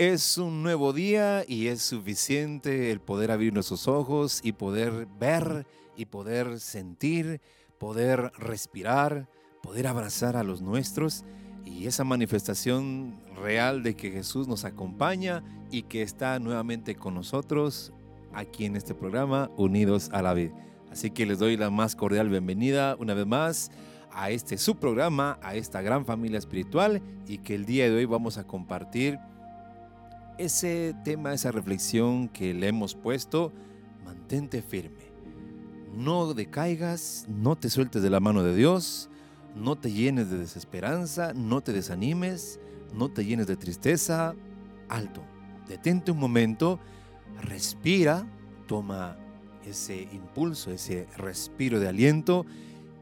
Es un nuevo día y es suficiente el poder abrir nuestros ojos y poder ver y poder sentir, poder respirar, poder abrazar a los nuestros y esa manifestación real de que Jesús nos acompaña y que está nuevamente con nosotros aquí en este programa Unidos a la Vida. Así que les doy la más cordial bienvenida una vez más a este subprograma, a esta gran familia espiritual y que el día de hoy vamos a compartir ese tema, esa reflexión que le hemos puesto, mantente firme. No decaigas, no te sueltes de la mano de Dios, no te llenes de desesperanza, no te desanimes, no te llenes de tristeza. Alto, detente un momento, respira, toma ese impulso, ese respiro de aliento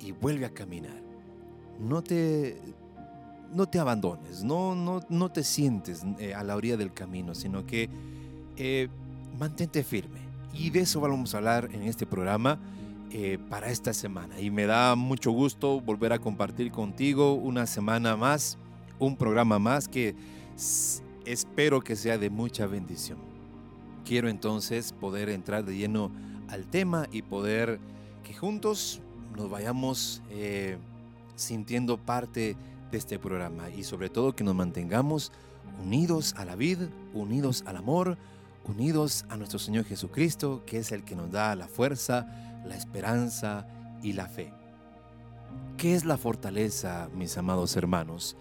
y vuelve a caminar. No te, no te abandones, no, no, no te sientes eh, a la orilla del camino, sino que eh, mantente firme. Y de eso vamos a hablar en este programa eh, para esta semana. Y me da mucho gusto volver a compartir contigo una semana más, un programa más que espero que sea de mucha bendición. Quiero entonces poder entrar de lleno al tema y poder que juntos nos vayamos sintiendo parte de este programa y sobre todo que nos mantengamos unidos a la vida, unidos al amor, unidos a nuestro Señor Jesucristo, que es el que nos da la fuerza, la esperanza y la fe. ¿Qué es la fortaleza, mis amados hermanos?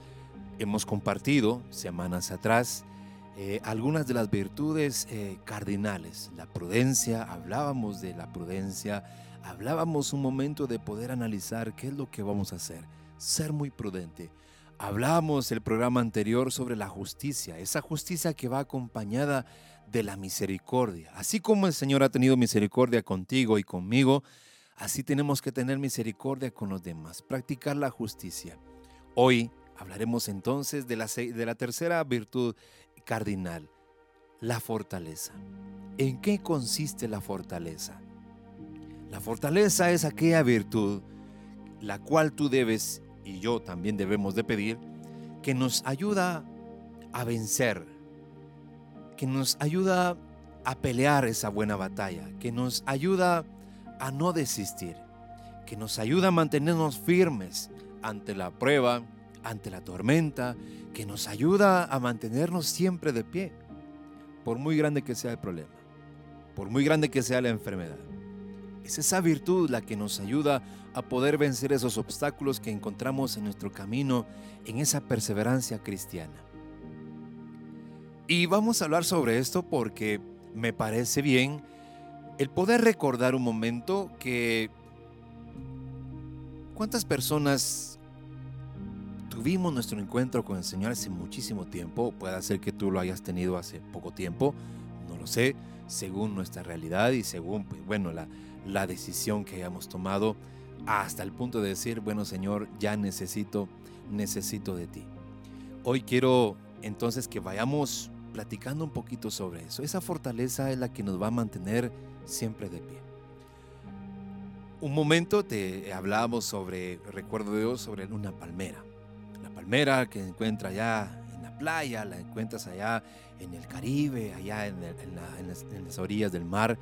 Hemos compartido semanas atrás eh, algunas de las virtudes eh, cardinales. La prudencia, hablábamos de la prudencia, hablábamos un momento de poder analizar qué es lo que vamos a hacer, ser muy prudente. Hablábamos el programa anterior sobre la justicia, esa justicia que va acompañada de la misericordia. Así como el Señor ha tenido misericordia contigo y conmigo, así tenemos que tener misericordia con los demás, practicar la justicia. Hoy hablaremos entonces de la, de la tercera virtud cardinal, la fortaleza. ¿En qué consiste la fortaleza? La fortaleza es aquella virtud la cual tú debes y yo también debemos de pedir que nos ayuda a vencer, que nos ayuda a pelear esa buena batalla, que nos ayuda a no desistir, que nos ayuda a mantenernos firmes ante la prueba, ante la tormenta, que nos ayuda a mantenernos siempre de pie, por muy grande que sea el problema, por muy grande que sea la enfermedad. Es esa virtud la que nos ayuda a poder vencer esos obstáculos que encontramos en nuestro camino en esa perseverancia cristiana. Y vamos a hablar sobre esto porque me parece bien el poder recordar un momento que cuántas personas tuvimos nuestro encuentro con el Señor hace muchísimo tiempo, puede ser que tú lo hayas tenido hace poco tiempo, no lo sé, según nuestra realidad y según, pues, bueno, la, la decisión que hayamos tomado, hasta el punto de decir, bueno Señor, ya necesito, necesito de ti. Hoy quiero entonces que vayamos platicando un poquito sobre eso. Esa fortaleza es la que nos va a mantener siempre de pie. Un momento te hablábamos sobre, recuerdo Dios, sobre una palmera palmera que encuentra allá en la playa, la encuentras allá en el Caribe, allá en, las, orillas del mar.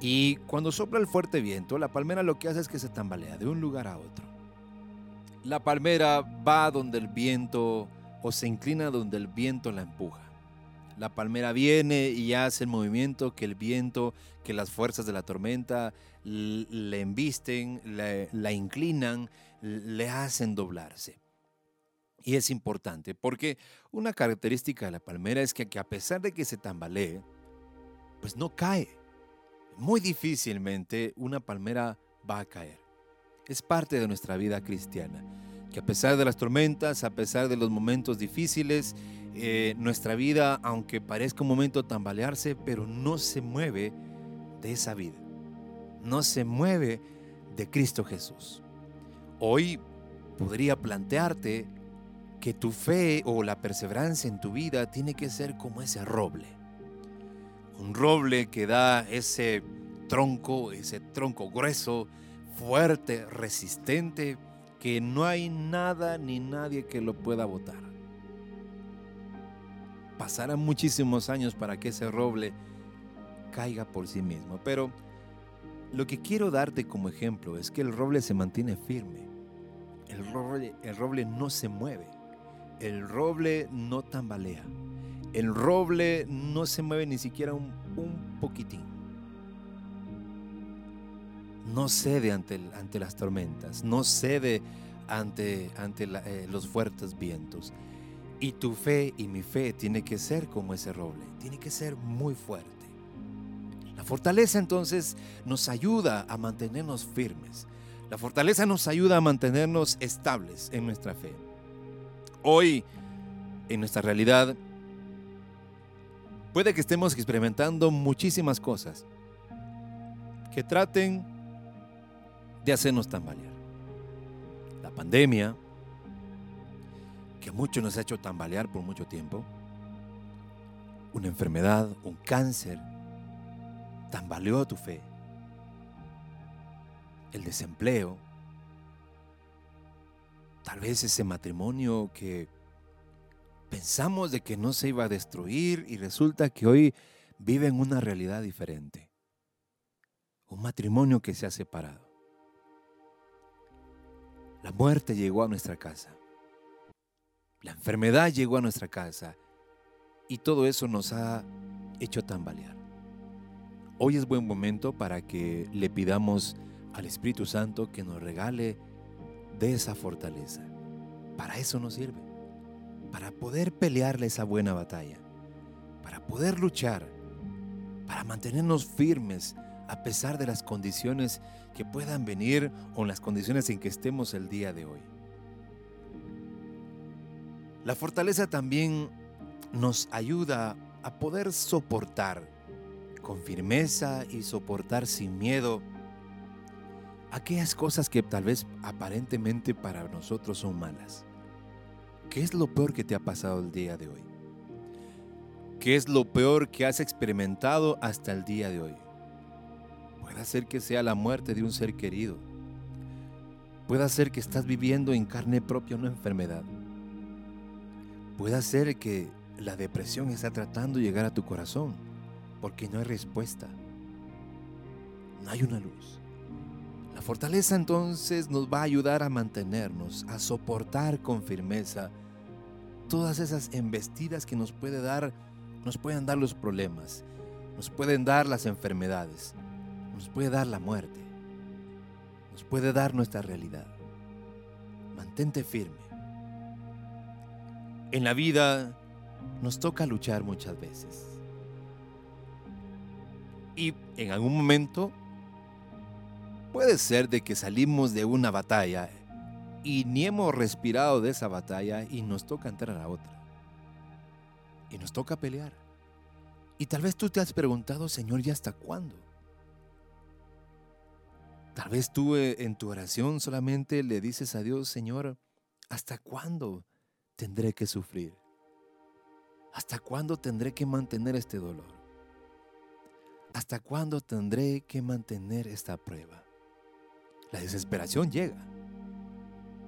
Y cuando sopla el fuerte viento, la palmera lo que hace es que se tambalea de un lugar a otro. La palmera va donde el viento o se inclina donde el viento la empuja. La palmera viene y hace el movimiento que el viento, que las fuerzas de la tormenta le embisten, la inclinan, le hacen doblarse. Y es importante porque una característica de la palmera es que, a pesar de que se tambalee, pues no cae. Muy difícilmente una palmera va a caer. Es parte de nuestra vida cristiana, que a pesar de las tormentas, a pesar de los momentos difíciles, eh, nuestra vida, aunque parezca un momento tambalearse, pero no se mueve de esa vida. No se mueve de Cristo Jesús. Hoy podría plantearte que tu fe o la perseverancia en tu vida tiene que ser como ese roble. Un roble que da ese tronco, ese tronco grueso, fuerte, resistente, que no hay nada ni nadie que lo pueda botar. pasarán muchísimos años para que ese roble caiga por sí mismo. Pero lo que quiero darte como ejemplo es que el roble se mantiene firme. El roble, el roble no se mueve. El roble no tambalea. El roble no se mueve ni siquiera un, poquitín. No cede ante, ante las tormentas, no cede ante, ante eh, los fuertes vientos. Y tu fe y mi fe tiene que ser como ese roble, tiene que ser muy fuerte. La fortaleza entonces nos ayuda a mantenernos firmes. La fortaleza nos ayuda a mantenernos estables en nuestra fe. Hoy, en nuestra realidad, puede que estemos experimentando muchísimas cosas que traten de hacernos tambalear. La pandemia, que mucho nos ha hecho tambalear por mucho tiempo, una enfermedad, un cáncer, tambaleó tu fe. El desempleo, tal vez ese matrimonio que pensamos de que no se iba a destruir y resulta que hoy vive en una realidad diferente. Un matrimonio que se ha separado. La muerte llegó a nuestra casa. La enfermedad llegó a nuestra casa. Y todo eso nos ha hecho tambalear. Hoy es buen momento para que le pidamos al Espíritu Santo que nos regale de esa fortaleza. Para eso nos sirve. Para poder pelearle esa buena batalla. Para poder luchar. Para mantenernos firmes a pesar de las condiciones que puedan venir o las condiciones en que estemos el día de hoy. La fortaleza también nos ayuda a poder soportar con firmeza y soportar sin miedo aquellas cosas que tal vez aparentemente para nosotros son malas. ¿Qué es lo peor que te ha pasado el día de hoy? ¿Qué es lo peor que has experimentado hasta el día de hoy? Puede ser que sea la muerte de un ser querido. Puede ser que estás viviendo en carne propia una enfermedad. Puede ser que la depresión está tratando de llegar a tu corazón porque no hay respuesta. No hay una luz. La fortaleza entonces nos va a ayudar a mantenernos, a soportar con firmeza todas esas embestidas que nos puede dar, nos pueden dar los problemas, nos pueden dar las enfermedades, nos puede dar la muerte, nos puede dar nuestra realidad. Mantente firme. En la vida nos toca luchar muchas veces. Y en algún momento puede ser de que salimos de una batalla y ni hemos respirado de esa batalla y nos toca entrar a otra. Y nos toca pelear. Y tal vez tú te has preguntado, Señor, ¿y hasta cuándo? Tal vez tú eh, en tu oración solamente le dices a Dios, Señor, ¿hasta cuándo tendré que sufrir? ¿Hasta cuándo tendré que mantener este dolor? ¿Hasta cuándo tendré que mantener esta prueba? La desesperación llega.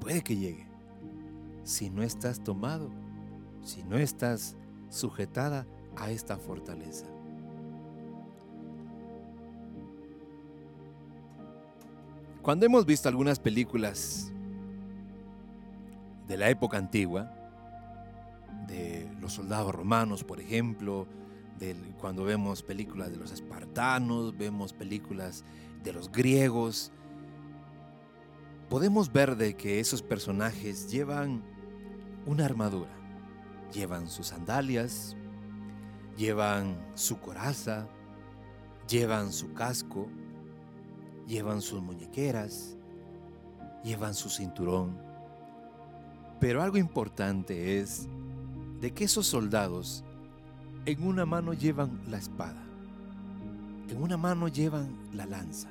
Puede que llegue. Si no estás tomado, si no estás sujetada a esta fortaleza. Cuando hemos visto algunas películas de la época antigua, de los soldados romanos, por ejemplo, cuando vemos películas de los espartanos, vemos películas de los griegos, podemos ver de que esos personajes llevan una armadura, llevan sus sandalias, llevan su coraza, llevan su casco, llevan sus muñequeras, llevan su cinturón. Pero algo importante es de que esos soldados en una mano llevan la espada, en una mano llevan la lanza.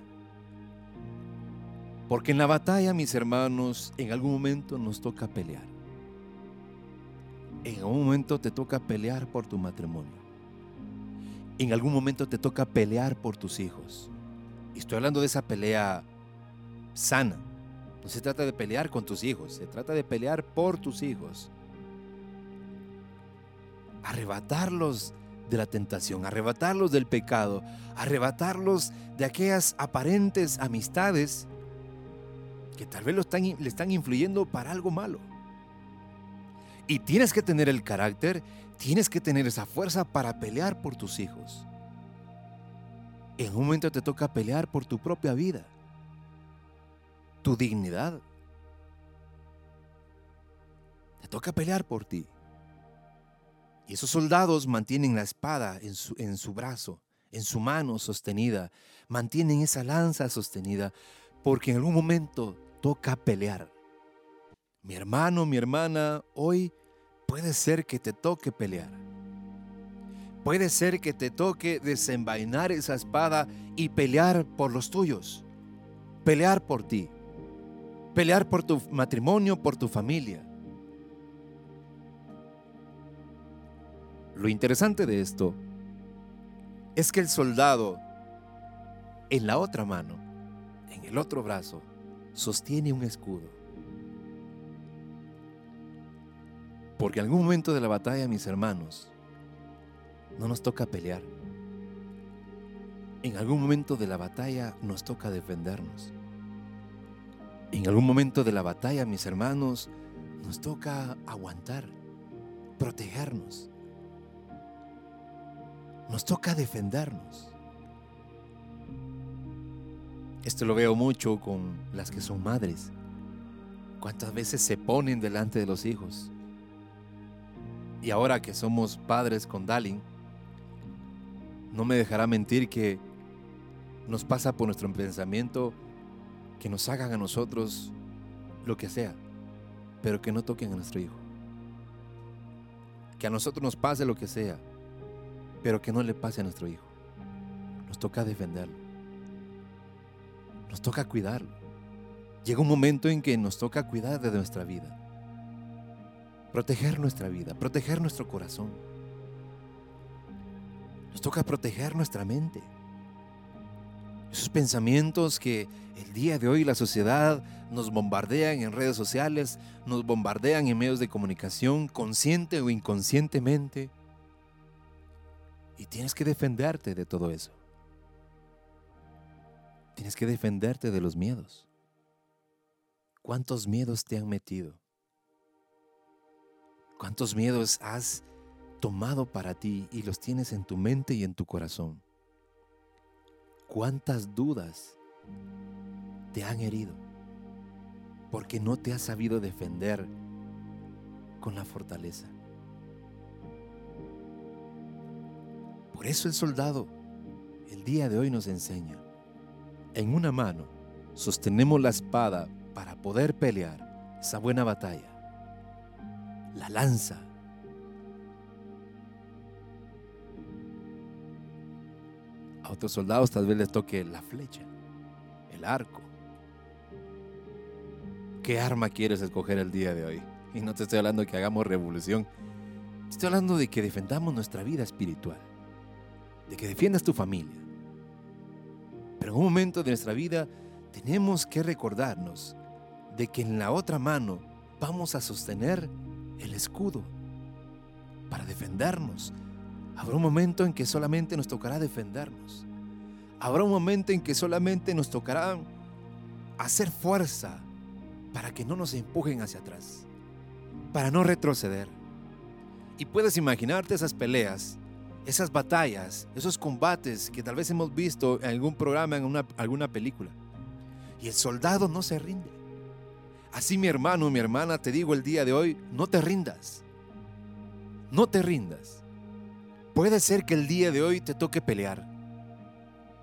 Porque en la batalla, mis hermanos, en algún momento nos toca pelear. En algún momento te toca pelear por tu matrimonio. En algún momento te toca pelear por tus hijos estoy hablando de esa pelea sana. No se trata de pelear con tus hijos, se trata de pelear por tus hijos. arrebatarlos de la tentación, arrebatarlos del pecado, arrebatarlos de aquellas aparentes amistades que tal vez lo están, le están influyendo para algo malo. Y tienes que tener el carácter, tienes que tener esa fuerza para pelear por tus hijos. En un momento te toca pelear por tu propia vida, tu dignidad. Te toca pelear por ti. Y esos soldados mantienen la espada en su, en su brazo, en su mano sostenida, mantienen esa lanza sostenida, porque en algún momento toca pelear. Mi hermano, mi hermana, hoy puede ser que te toque pelear. Puede ser que te toque desenvainar esa espada y pelear por los tuyos. Pelear por ti. Pelear por tu matrimonio, por tu familia. Lo interesante de esto es que el soldado en la otra mano, en el otro brazo, sostiene un escudo. Porque en algún momento de la batalla, mis hermanos, no nos toca pelear. En algún momento de la batalla nos toca defendernos. En algún momento de la batalla, mis hermanos, nos toca aguantar, protegernos. Nos toca defendernos. Esto lo veo mucho con las que son madres. ¿Cuántas veces se ponen delante de los hijos? Y ahora que somos padres con Dalin, no me dejará mentir que nos pasa por nuestro pensamiento que nos hagan a nosotros lo que sea, pero que no toquen a nuestro hijo. Que a nosotros nos pase lo que sea, pero que no le pase a nuestro hijo. Nos toca defenderlo. Nos toca cuidarlo. Llega un momento en que nos toca cuidar de nuestra vida. Proteger nuestra vida, proteger nuestro corazón. Nos toca proteger nuestra mente. Esos pensamientos que el día de hoy la sociedad nos bombardean en redes sociales, nos bombardean en medios de comunicación, consciente o inconscientemente. Y tienes que defenderte de todo eso. Tienes que defenderte de los miedos. ¿Cuántos miedos te han metido? ¿Cuántos miedos has tomado para ti y los tienes en tu mente y en tu corazón? ¿Cuántas dudas te han herido? Porque no te has sabido defender con la fortaleza. Por eso el soldado el día de hoy nos enseña. En una mano sostenemos la espada para poder pelear esa buena batalla. La lanza. A otros soldados tal vez les toque la flecha, el arco. ¿Qué arma quieres escoger el día de hoy? Y no te estoy hablando de que hagamos revolución. Estoy hablando de que defendamos nuestra vida espiritual de que defiendas tu familia. Pero en un momento de nuestra vida tenemos que recordarnos de que en la otra mano vamos a sostener el escudo para defendernos. Habrá un momento en que solamente nos tocará defendernos. Habrá un momento en que solamente nos tocará hacer fuerza para que no nos empujen hacia atrás, para no retroceder. Y puedes imaginarte esas peleas esas batallas, esos combates que tal vez hemos visto en algún programa, en alguna película. Y el soldado no se rinde. Así mi hermano, mi hermana, te digo el día de hoy, no te rindas. No te rindas. Puede ser que el día de hoy te toque pelear.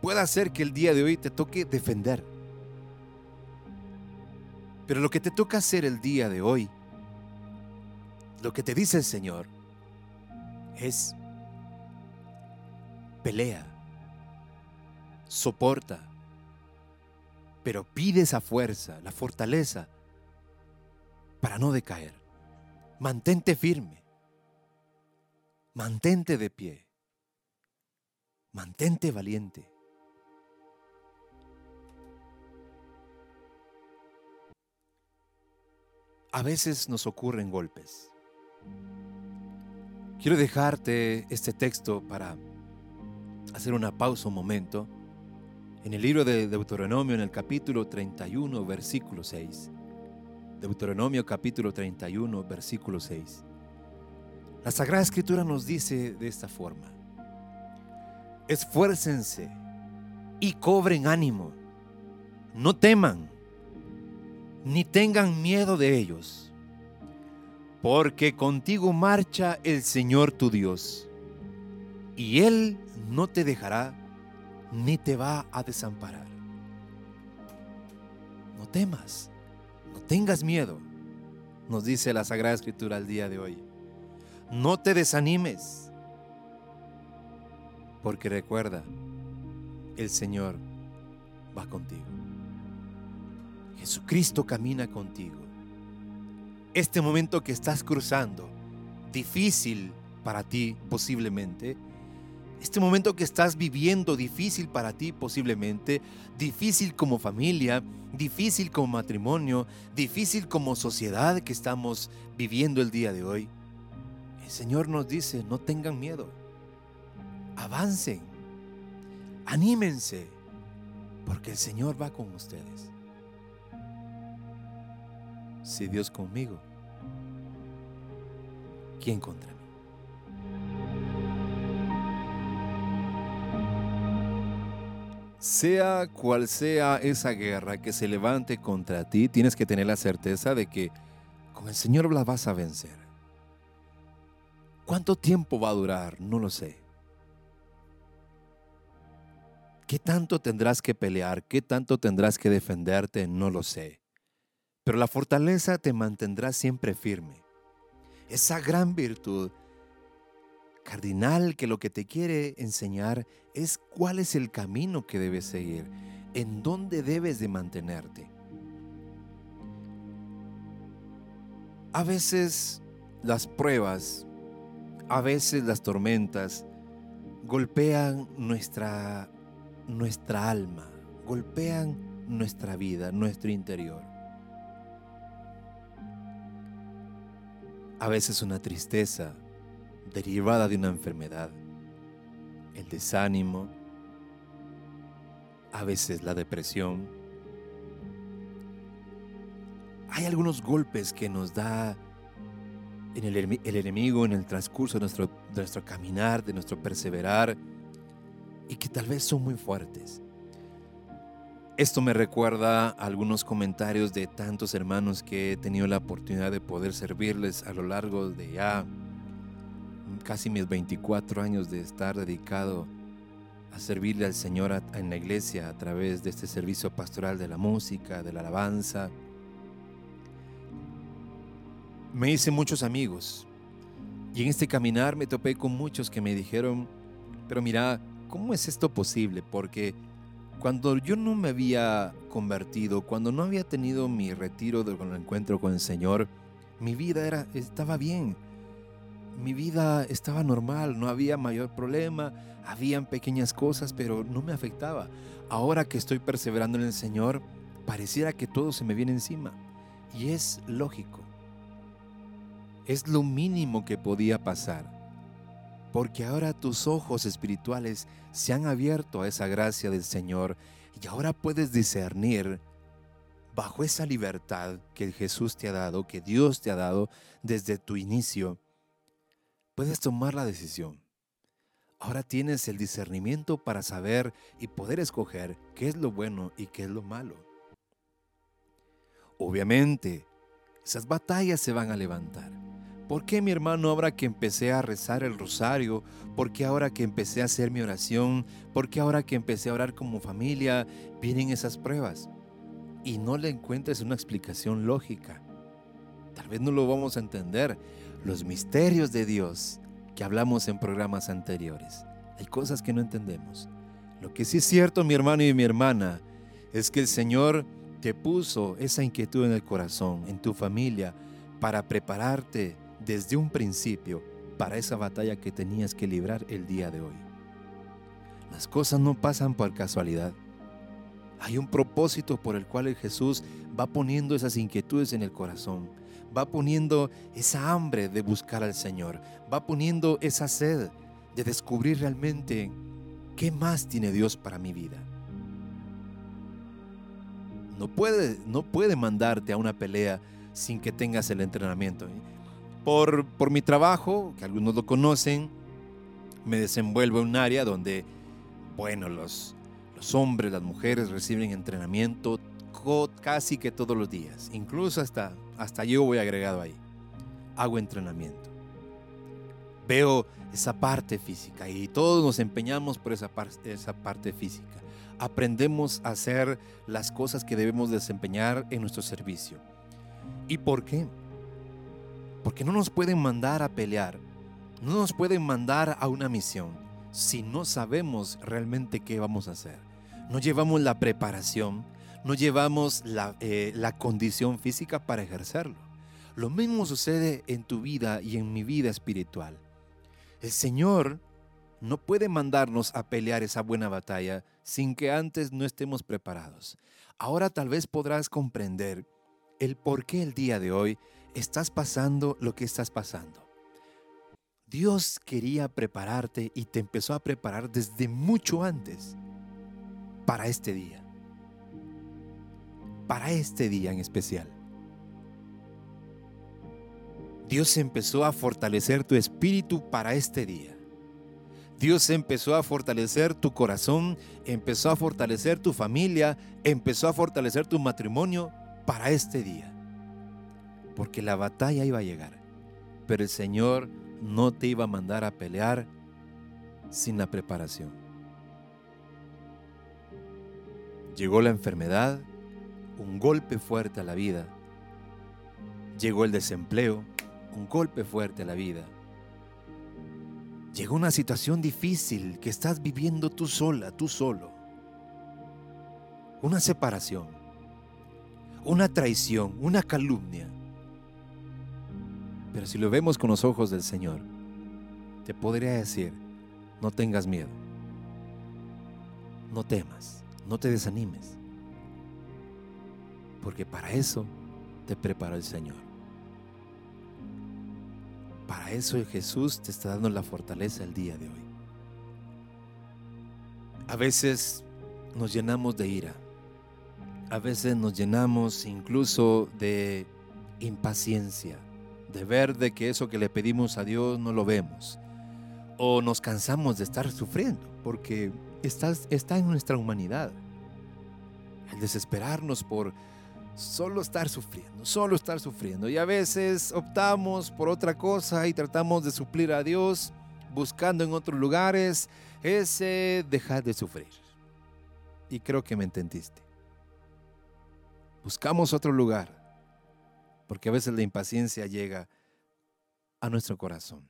Puede ser que el día de hoy te toque defender. Pero lo que te toca hacer el día de hoy, lo que te dice el Señor, es pelea, soporta, pero pide esa fuerza, la fortaleza, para no decaer. Mantente firme, mantente de pie, mantente valiente. A veces nos ocurren golpes. Quiero dejarte este texto para hacer una pausa un momento. En el libro de Deuteronomio, en el capítulo 31, versículo 6. Deuteronomio capítulo 31, versículo 6. La Sagrada Escritura nos dice de esta forma. Esfuércense y cobren ánimo. No teman, ni tengan miedo de ellos porque contigo marcha el Señor tu Dios, y Él no te dejará ni te va a desamparar. No temas, no tengas miedo, nos dice la Sagrada Escritura el día de hoy. No te desanimes, porque recuerda, el Señor va contigo. Jesucristo camina contigo este momento que estás cruzando, difícil para ti posiblemente, este momento que estás viviendo difícil para ti posiblemente, difícil como familia, difícil como matrimonio, difícil como sociedad que estamos viviendo el día de hoy. El Señor nos dice, no tengan miedo, avancen, anímense, porque el Señor va con ustedes si Dios conmigo, ¿quién contra mí? Sea cual sea esa guerra que se levante contra ti, tienes que tener la certeza de que con el Señor la vas a vencer. ¿Cuánto tiempo va a durar? No lo sé. ¿Qué tanto tendrás que pelear? ¿Qué tanto tendrás que defenderte? No lo sé. Pero la fortaleza te mantendrá siempre firme. Esa gran virtud cardinal que lo que te quiere enseñar es cuál es el camino que debes seguir, en dónde debes de mantenerte. A veces las pruebas, a veces las tormentas golpean nuestra, nuestra alma, golpean nuestra vida, nuestro interior. a veces una tristeza derivada de una enfermedad, el desánimo, a veces la depresión. Hay algunos golpes que nos da en el, enemigo en el transcurso de nuestro, de nuestro caminar, de nuestro perseverar, y que tal vez son muy fuertes. Esto me recuerda a algunos comentarios de tantos hermanos que he tenido la oportunidad de poder servirles a lo largo de ya casi mis 24 años de estar dedicado a servirle al Señor en la iglesia a través de este servicio pastoral de la música, de la alabanza. Me hice muchos amigos y en este caminar me topé con muchos que me dijeron, pero mira, ¿cómo es esto posible? Porque cuando yo no me había convertido, cuando no había tenido mi retiro del encuentro con el Señor, mi vida era, estaba bien. Mi vida estaba normal, no había mayor problema, habían pequeñas cosas, pero no me afectaba. Ahora que estoy perseverando en el Señor, pareciera que todo se me viene encima. Y es lógico. Es lo mínimo que podía pasar porque ahora tus ojos espirituales se han abierto a esa gracia del Señor y ahora puedes discernir bajo esa libertad que Jesús te ha dado, que Dios te ha dado desde tu inicio, puedes tomar la decisión. Ahora tienes el discernimiento para saber y poder escoger qué es lo bueno y qué es lo malo. Obviamente, esas batallas se van a levantar ¿Por qué mi hermano ahora que empecé a rezar el rosario? ¿Por qué ahora que empecé a hacer mi oración? ¿Por qué ahora que empecé a orar como familia vienen esas pruebas? Y no le encuentres una explicación lógica. Tal vez no lo vamos a entender. Los misterios de Dios que hablamos en programas anteriores. Hay cosas que no entendemos. Lo que sí es cierto, mi hermano y mi hermana, es que el Señor te puso esa inquietud en el corazón, en tu familia, para prepararte desde un principio para esa batalla que tenías que librar el día de hoy. Las cosas no pasan por casualidad. Hay un propósito por el cual Jesús va poniendo esas inquietudes en el corazón, va poniendo esa hambre de buscar al Señor, va poniendo esa sed de descubrir realmente qué más tiene Dios para mi vida. No puede, no puede mandarte a una pelea sin que tengas el entrenamiento. Por, por mi trabajo, que algunos lo conocen, me desenvuelvo en un área donde, bueno, los, los hombres, las mujeres reciben entrenamiento casi que todos los días. Incluso hasta, hasta yo voy agregado ahí. Hago entrenamiento. Veo esa parte física y todos nos empeñamos por esa, parte física. Aprendemos a hacer las cosas que debemos desempeñar en nuestro servicio. ¿Y por qué? Porque no nos pueden mandar a pelear, no nos pueden mandar a una misión si no sabemos realmente qué vamos a hacer. No llevamos la preparación, no llevamos la, eh, la condición física para ejercerlo. Lo mismo sucede en tu vida y en mi vida espiritual. El Señor no puede mandarnos a pelear esa buena batalla sin que antes no estemos preparados. Ahora tal vez podrás comprender el por qué el día de hoy estás pasando lo que estás pasando. Dios quería prepararte y te empezó a preparar desde mucho antes para este día para este día en especial. Dios empezó a fortalecer tu espíritu para este día. Dios empezó a fortalecer tu corazón, empezó a fortalecer tu familia, empezó a fortalecer tu matrimonio para este día. Porque la batalla iba a llegar, pero el Señor no te iba a mandar a pelear sin la preparación. Llegó la enfermedad, un golpe fuerte a la vida. Llegó el desempleo, un golpe fuerte a la vida. Llegó una situación difícil que estás viviendo tú sola, tú solo. Una separación, una traición, una calumnia. Pero si lo vemos con los ojos del Señor, te podría decir, no tengas miedo, no temas, no te desanimes porque para eso te preparó el Señor. Para eso Jesús te está dando la fortaleza el día de hoy. A veces nos llenamos de ira. A veces nos llenamos incluso de impaciencia, de ver de que eso que le pedimos a Dios no lo vemos. O nos cansamos de estar sufriendo, porque está, está en nuestra humanidad. El desesperarnos por solo estar sufriendo, solo estar sufriendo. Y a veces optamos por otra cosa y tratamos de suplir a Dios buscando en otros lugares ese dejar de sufrir. Y creo que me entendiste. Buscamos otro lugar, porque a veces la impaciencia llega a nuestro corazón.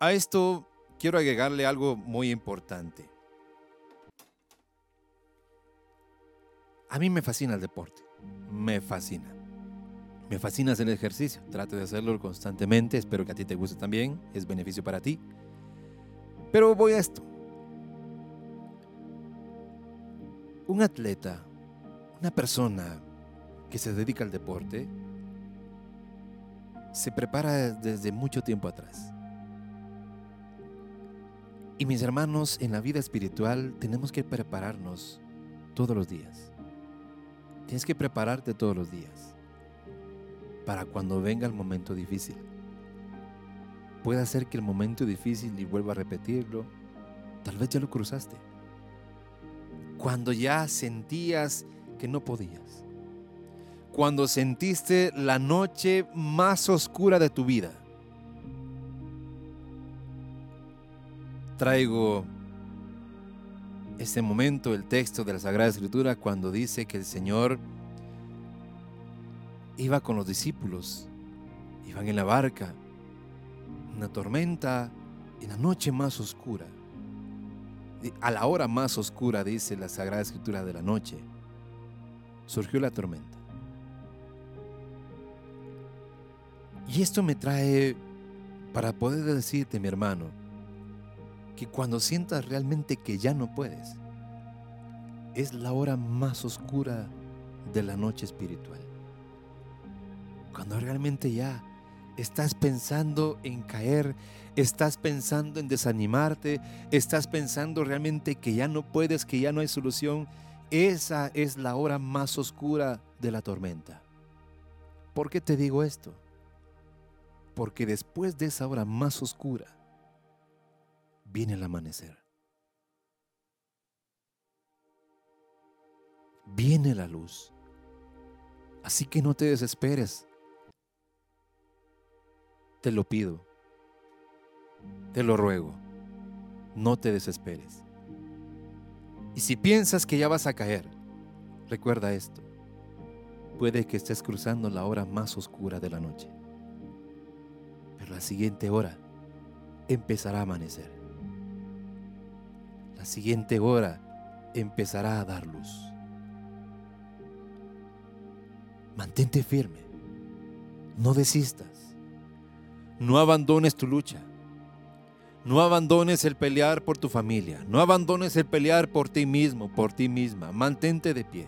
A esto quiero agregarle algo muy importante. A mí me fascina el deporte, me fascina. Me fascina hacer el ejercicio, trato de hacerlo constantemente, espero que a ti te guste también, es beneficio para ti. Pero voy a esto. Un atleta, una persona que se dedica al deporte, se prepara desde mucho tiempo atrás. Y mis hermanos, en la vida espiritual tenemos que prepararnos todos los días. Tienes que prepararte todos los días para cuando venga el momento difícil. Puede ser que el momento difícil, y vuelva a repetirlo, tal vez ya lo cruzaste. Cuando ya sentías que no podías. Cuando sentiste la noche más oscura de tu vida. Traigo este momento el texto de la Sagrada Escritura cuando dice que el Señor iba con los discípulos, iban en la barca, en la tormenta, en la noche más oscura, a la hora más oscura, dice la Sagrada Escritura de la noche, surgió la tormenta. Y esto me trae para poder decirte, mi hermano, que cuando sientas realmente que ya no puedes, es la hora más oscura de la noche espiritual. Cuando realmente ya estás pensando en caer, estás pensando en desanimarte, estás pensando realmente que ya no puedes, que ya no hay solución, esa es la hora más oscura de la tormenta. ¿Por qué te digo esto? Porque después de esa hora más oscura viene el amanecer. Viene la luz. Así que no te desesperes. Te lo pido. Te lo ruego. No te desesperes. Y si piensas que ya vas a caer, recuerda esto. Puede que estés cruzando la hora más oscura de la noche. Pero la siguiente hora empezará a amanecer. La siguiente hora empezará a dar luz. Mantente firme. No desistas. No abandones tu lucha. No abandones el pelear por tu familia. No abandones el pelear por ti mismo, por ti misma. Mantente de pie.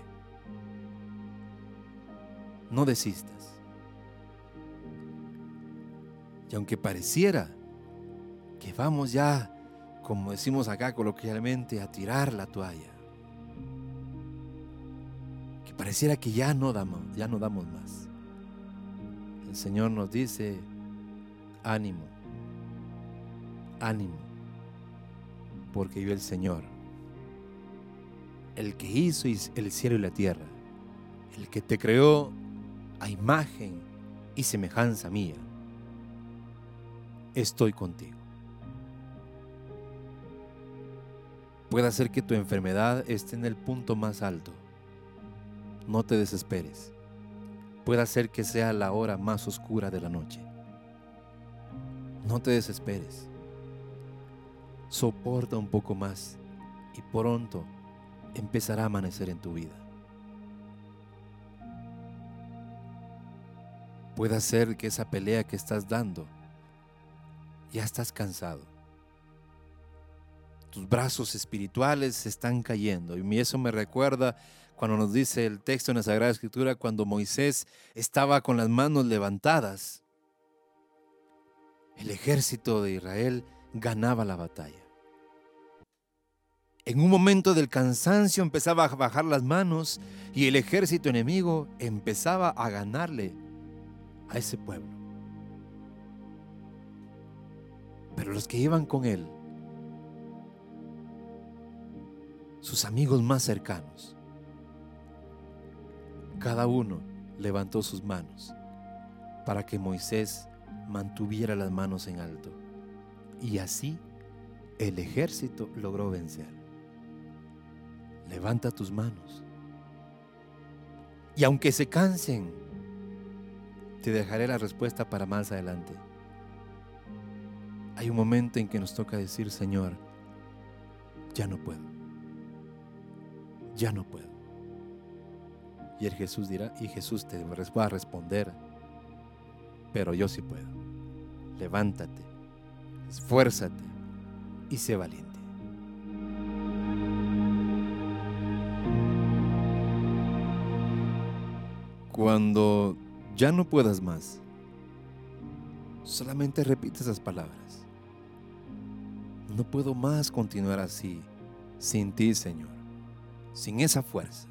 No desistas. Y aunque pareciera que vamos ya, como decimos acá coloquialmente, a tirar la toalla, que pareciera que ya no damos, ya no damos más. El Señor nos dice, ánimo, ánimo, porque yo el Señor, el que hizo el cielo y la tierra, el que te creó a imagen y semejanza mía, estoy contigo. Puede ser que tu enfermedad esté en el punto más alto. No te desesperes. Puede ser que sea la hora más oscura de la noche. No te desesperes. Soporta un poco más y pronto empezará a amanecer en tu vida. Puede ser que esa pelea que estás dando ya estás cansado. Tus brazos espirituales se están cayendo y eso me recuerda cuando nos dice el texto en la Sagrada Escritura cuando Moisés estaba con las manos levantadas el ejército de Israel ganaba la batalla. En un momento del cansancio empezaba a bajar las manos y el ejército enemigo empezaba a ganarle a ese pueblo. Pero los que iban con él, sus amigos más cercanos, cada uno levantó sus manos para que Moisés mantuviera las manos en alto. Y así el ejército logró vencer. Levanta tus manos. Y aunque se cansen, te dejaré la respuesta para más adelante. Hay un momento en que nos toca decir, Señor, ya no puedo. Ya no puedo. Y el Jesús dirá, y Jesús te va a responder, pero yo sí puedo. Levántate, esfuérzate y sé valiente. Cuando ya no puedas más, solamente repite esas palabras. No puedo más continuar así, sin ti, Señor, sin esa fuerza.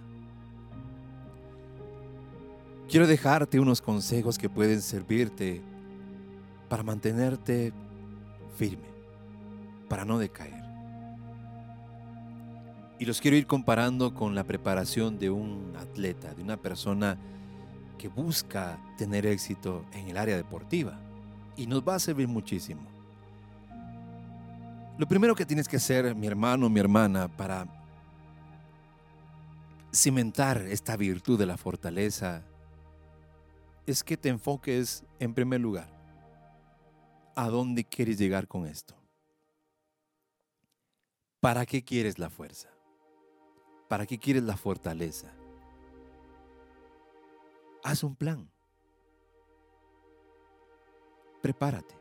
Quiero dejarte unos consejos que pueden servirte para mantenerte firme, para no decaer. Y los quiero ir comparando con la preparación de un atleta, de una persona que busca tener éxito en el área deportiva. Y nos va a servir muchísimo. Lo primero que tienes que hacer, mi hermano, mi hermana, para cimentar esta virtud de la fortaleza es que te enfoques en primer lugar. ¿A dónde quieres llegar con esto? ¿Para qué quieres la fuerza? ¿Para qué quieres la fortaleza? Haz un plan. Prepárate.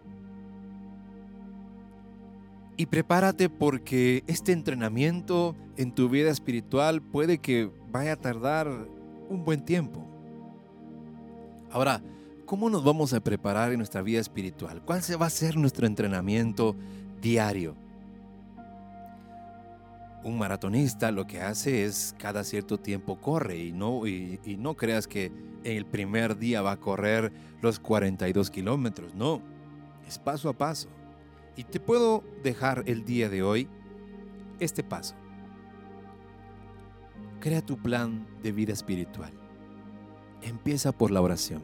Y prepárate porque este entrenamiento en tu vida espiritual puede que vaya a tardar un buen tiempo. Ahora, ¿cómo nos vamos a preparar en nuestra vida espiritual? ¿Cuál se va a ser nuestro entrenamiento diario? Un maratonista lo que hace es cada cierto tiempo corre y no, y, y no creas que el primer día va a correr los 42 kilómetros, no, es paso a paso. Y te puedo dejar el día de hoy este paso. Crea tu plan de vida espiritual. Empieza por la oración.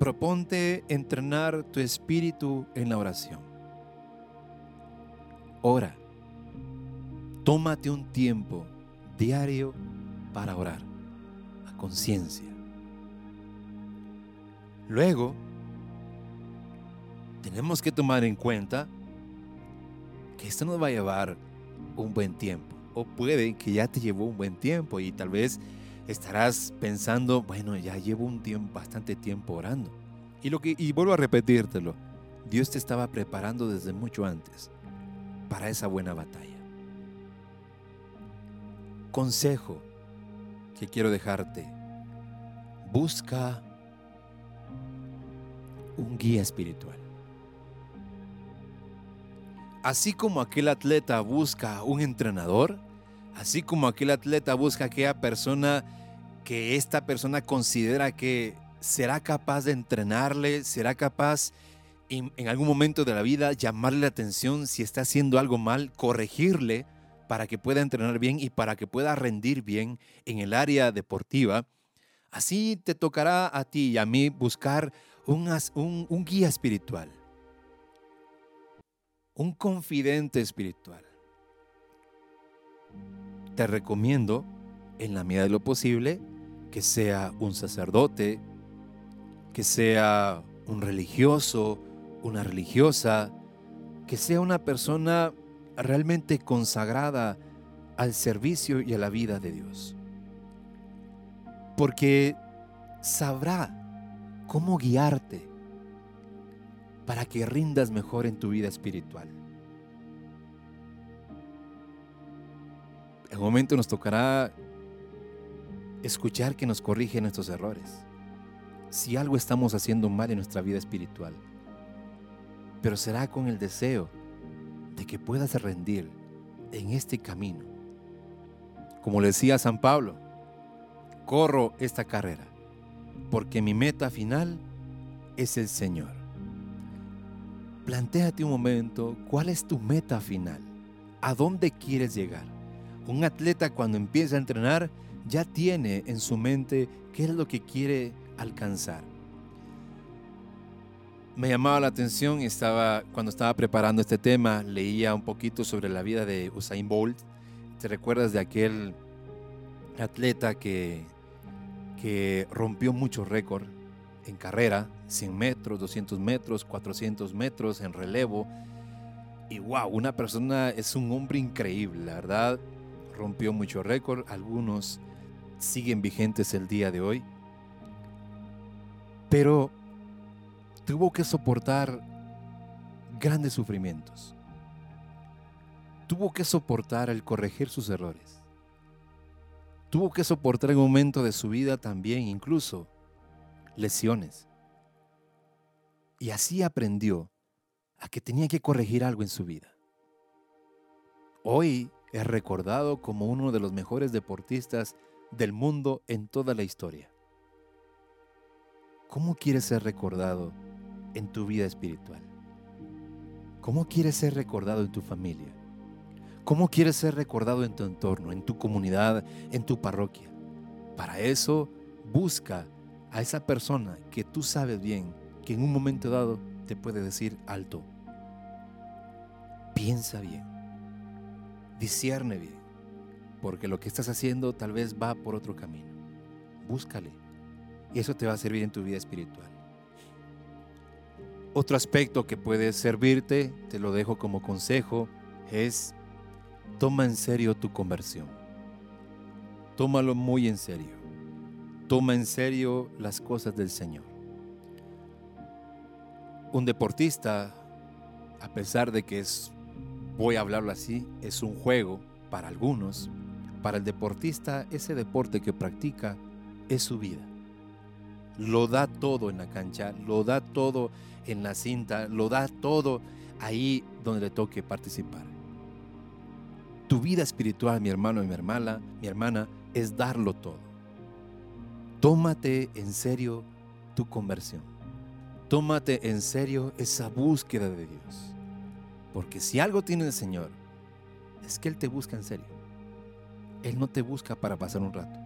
Proponte entrenar tu espíritu en la oración. Ora. Tómate un tiempo diario para orar a conciencia. Luego, tenemos que tomar en cuenta que esto nos va a llevar un buen tiempo. O puede que ya te llevó un buen tiempo y tal vez estarás pensando, bueno, ya llevo un tiempo, bastante tiempo orando. Y, lo que, y vuelvo a repetírtelo, Dios te estaba preparando desde mucho antes para esa buena batalla. Consejo que quiero dejarte. Busca un guía espiritual. Así como aquel atleta busca un entrenador, así como aquel atleta busca aquella persona que esta persona considera que será capaz de entrenarle, será capaz en, algún momento de la vida llamarle la atención si está haciendo algo mal, corregirle para que pueda entrenar bien y para que pueda rendir bien en el área deportiva. Así te tocará a ti y a mí buscar un guía espiritual, un confidente espiritual. Te recomiendo, en la medida de lo posible, que sea un sacerdote, que sea un religioso, una religiosa, que sea una persona realmente consagrada al servicio y a la vida de Dios. Porque sabrá cómo guiarte para que rindas mejor en tu vida espiritual. En un momento nos tocará escuchar que nos corrige nuestros errores si algo estamos haciendo mal en nuestra vida espiritual. Pero será con el deseo de que puedas rendir en este camino. Como le decía San Pablo, corro esta carrera porque mi meta final es el Señor. Plantéate un momento, ¿cuál es tu meta final? ¿A dónde quieres llegar? Un atleta cuando empieza a entrenar ya tiene en su mente qué es lo que quiere alcanzar. Me llamaba la atención, estaba, cuando estaba preparando este tema, leía un poquito sobre la vida de Usain Bolt. ¿Te recuerdas de aquel atleta que, que rompió muchos récords en carrera? 100 metros, 200 metros, 400 metros en relevo. Y wow, una persona es un hombre increíble, la verdad. Rompió muchos récords, algunos siguen vigentes el día de hoy. Pero tuvo que soportar grandes sufrimientos. Tuvo que soportar el corregir sus errores. Tuvo que soportar un momento de su vida también incluso lesiones. Y así aprendió a que tenía que corregir algo en su vida. Hoy es recordado como uno de los mejores deportistas del mundo en toda la historia. ¿Cómo quieres ser recordado en tu vida espiritual? ¿Cómo quieres ser recordado en tu familia? ¿Cómo quieres ser recordado en tu entorno, en tu comunidad, en tu parroquia? Para eso, busca a esa persona que tú sabes bien que en un momento dado te puede decir alto. Piensa bien. Discierne bien. Porque lo que estás haciendo tal vez va por otro camino. Búscale. Y eso te va a servir en tu vida espiritual. Otro aspecto que puede servirte, te lo dejo como consejo, es toma en serio tu conversión. Tómalo muy en serio. Toma en serio las cosas del Señor. Un deportista, a pesar de que es, voy a hablarlo así, es un juego para algunos, para el deportista ese deporte que practica es su vida. lo da todo en la cancha, lo da todo en la cinta, lo da todo ahí donde le toque participar. Tu vida espiritual, mi hermano y mi hermana, mi hermana, es darlo todo. Tómate en serio tu conversión. Tómate en serio esa búsqueda de Dios. Porque si algo tiene el Señor, es que Él te busca en serio. Él no te busca para pasar un rato.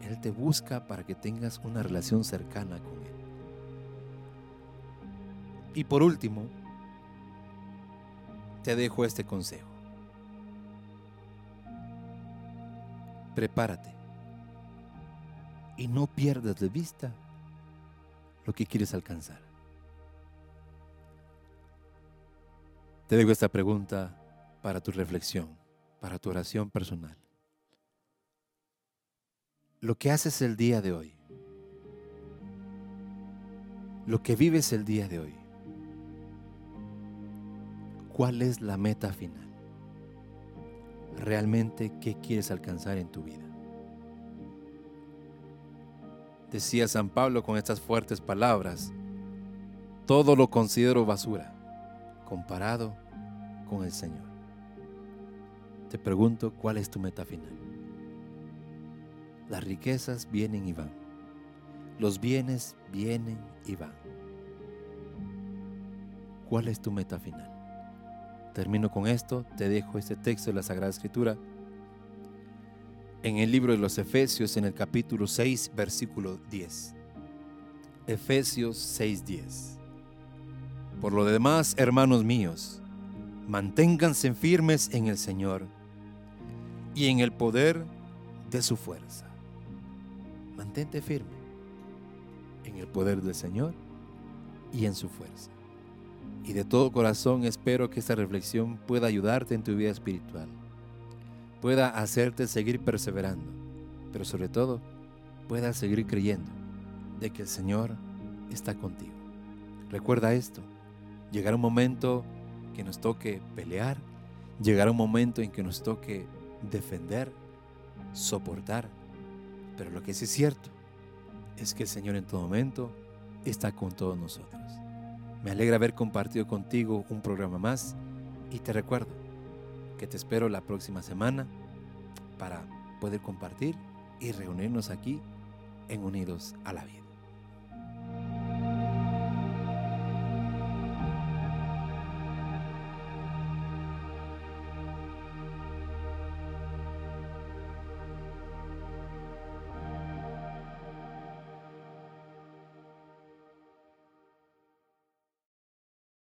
Él te busca para que tengas una relación cercana con Él. Y por último, te dejo este consejo. Prepárate y no pierdas de vista lo que quieres alcanzar. Te dejo esta pregunta para tu reflexión, para tu oración personal. Lo que haces el día de hoy, lo que vives el día de hoy, ¿cuál es la meta final? ¿Realmente qué quieres alcanzar en tu vida? Decía San Pablo con estas fuertes palabras, todo lo considero basura comparado con el Señor. Te pregunto, ¿cuál es tu meta final? Las riquezas vienen y van. Los bienes vienen y van. ¿Cuál es tu meta final? Termino con esto, te dejo este texto de la Sagrada Escritura en el libro de los Efesios en el capítulo 6, versículo 10. Efesios 6:10. Por lo demás, hermanos míos, manténganse firmes en el Señor y en el poder de su fuerza. Mantente firme en el poder del Señor y en su fuerza. Y de todo corazón espero que esta reflexión pueda ayudarte en tu vida espiritual, pueda hacerte seguir perseverando, pero sobre todo pueda seguir creyendo de que el Señor está contigo. Recuerda esto, llegará un momento que nos toque pelear, llegará un momento en que nos toque defender, soportar, pero lo que sí es cierto es que el Señor en todo momento está con todos nosotros. Me alegra haber compartido contigo un programa más y te recuerdo que te espero la próxima semana para poder compartir y reunirnos aquí en Unidos a la Vida.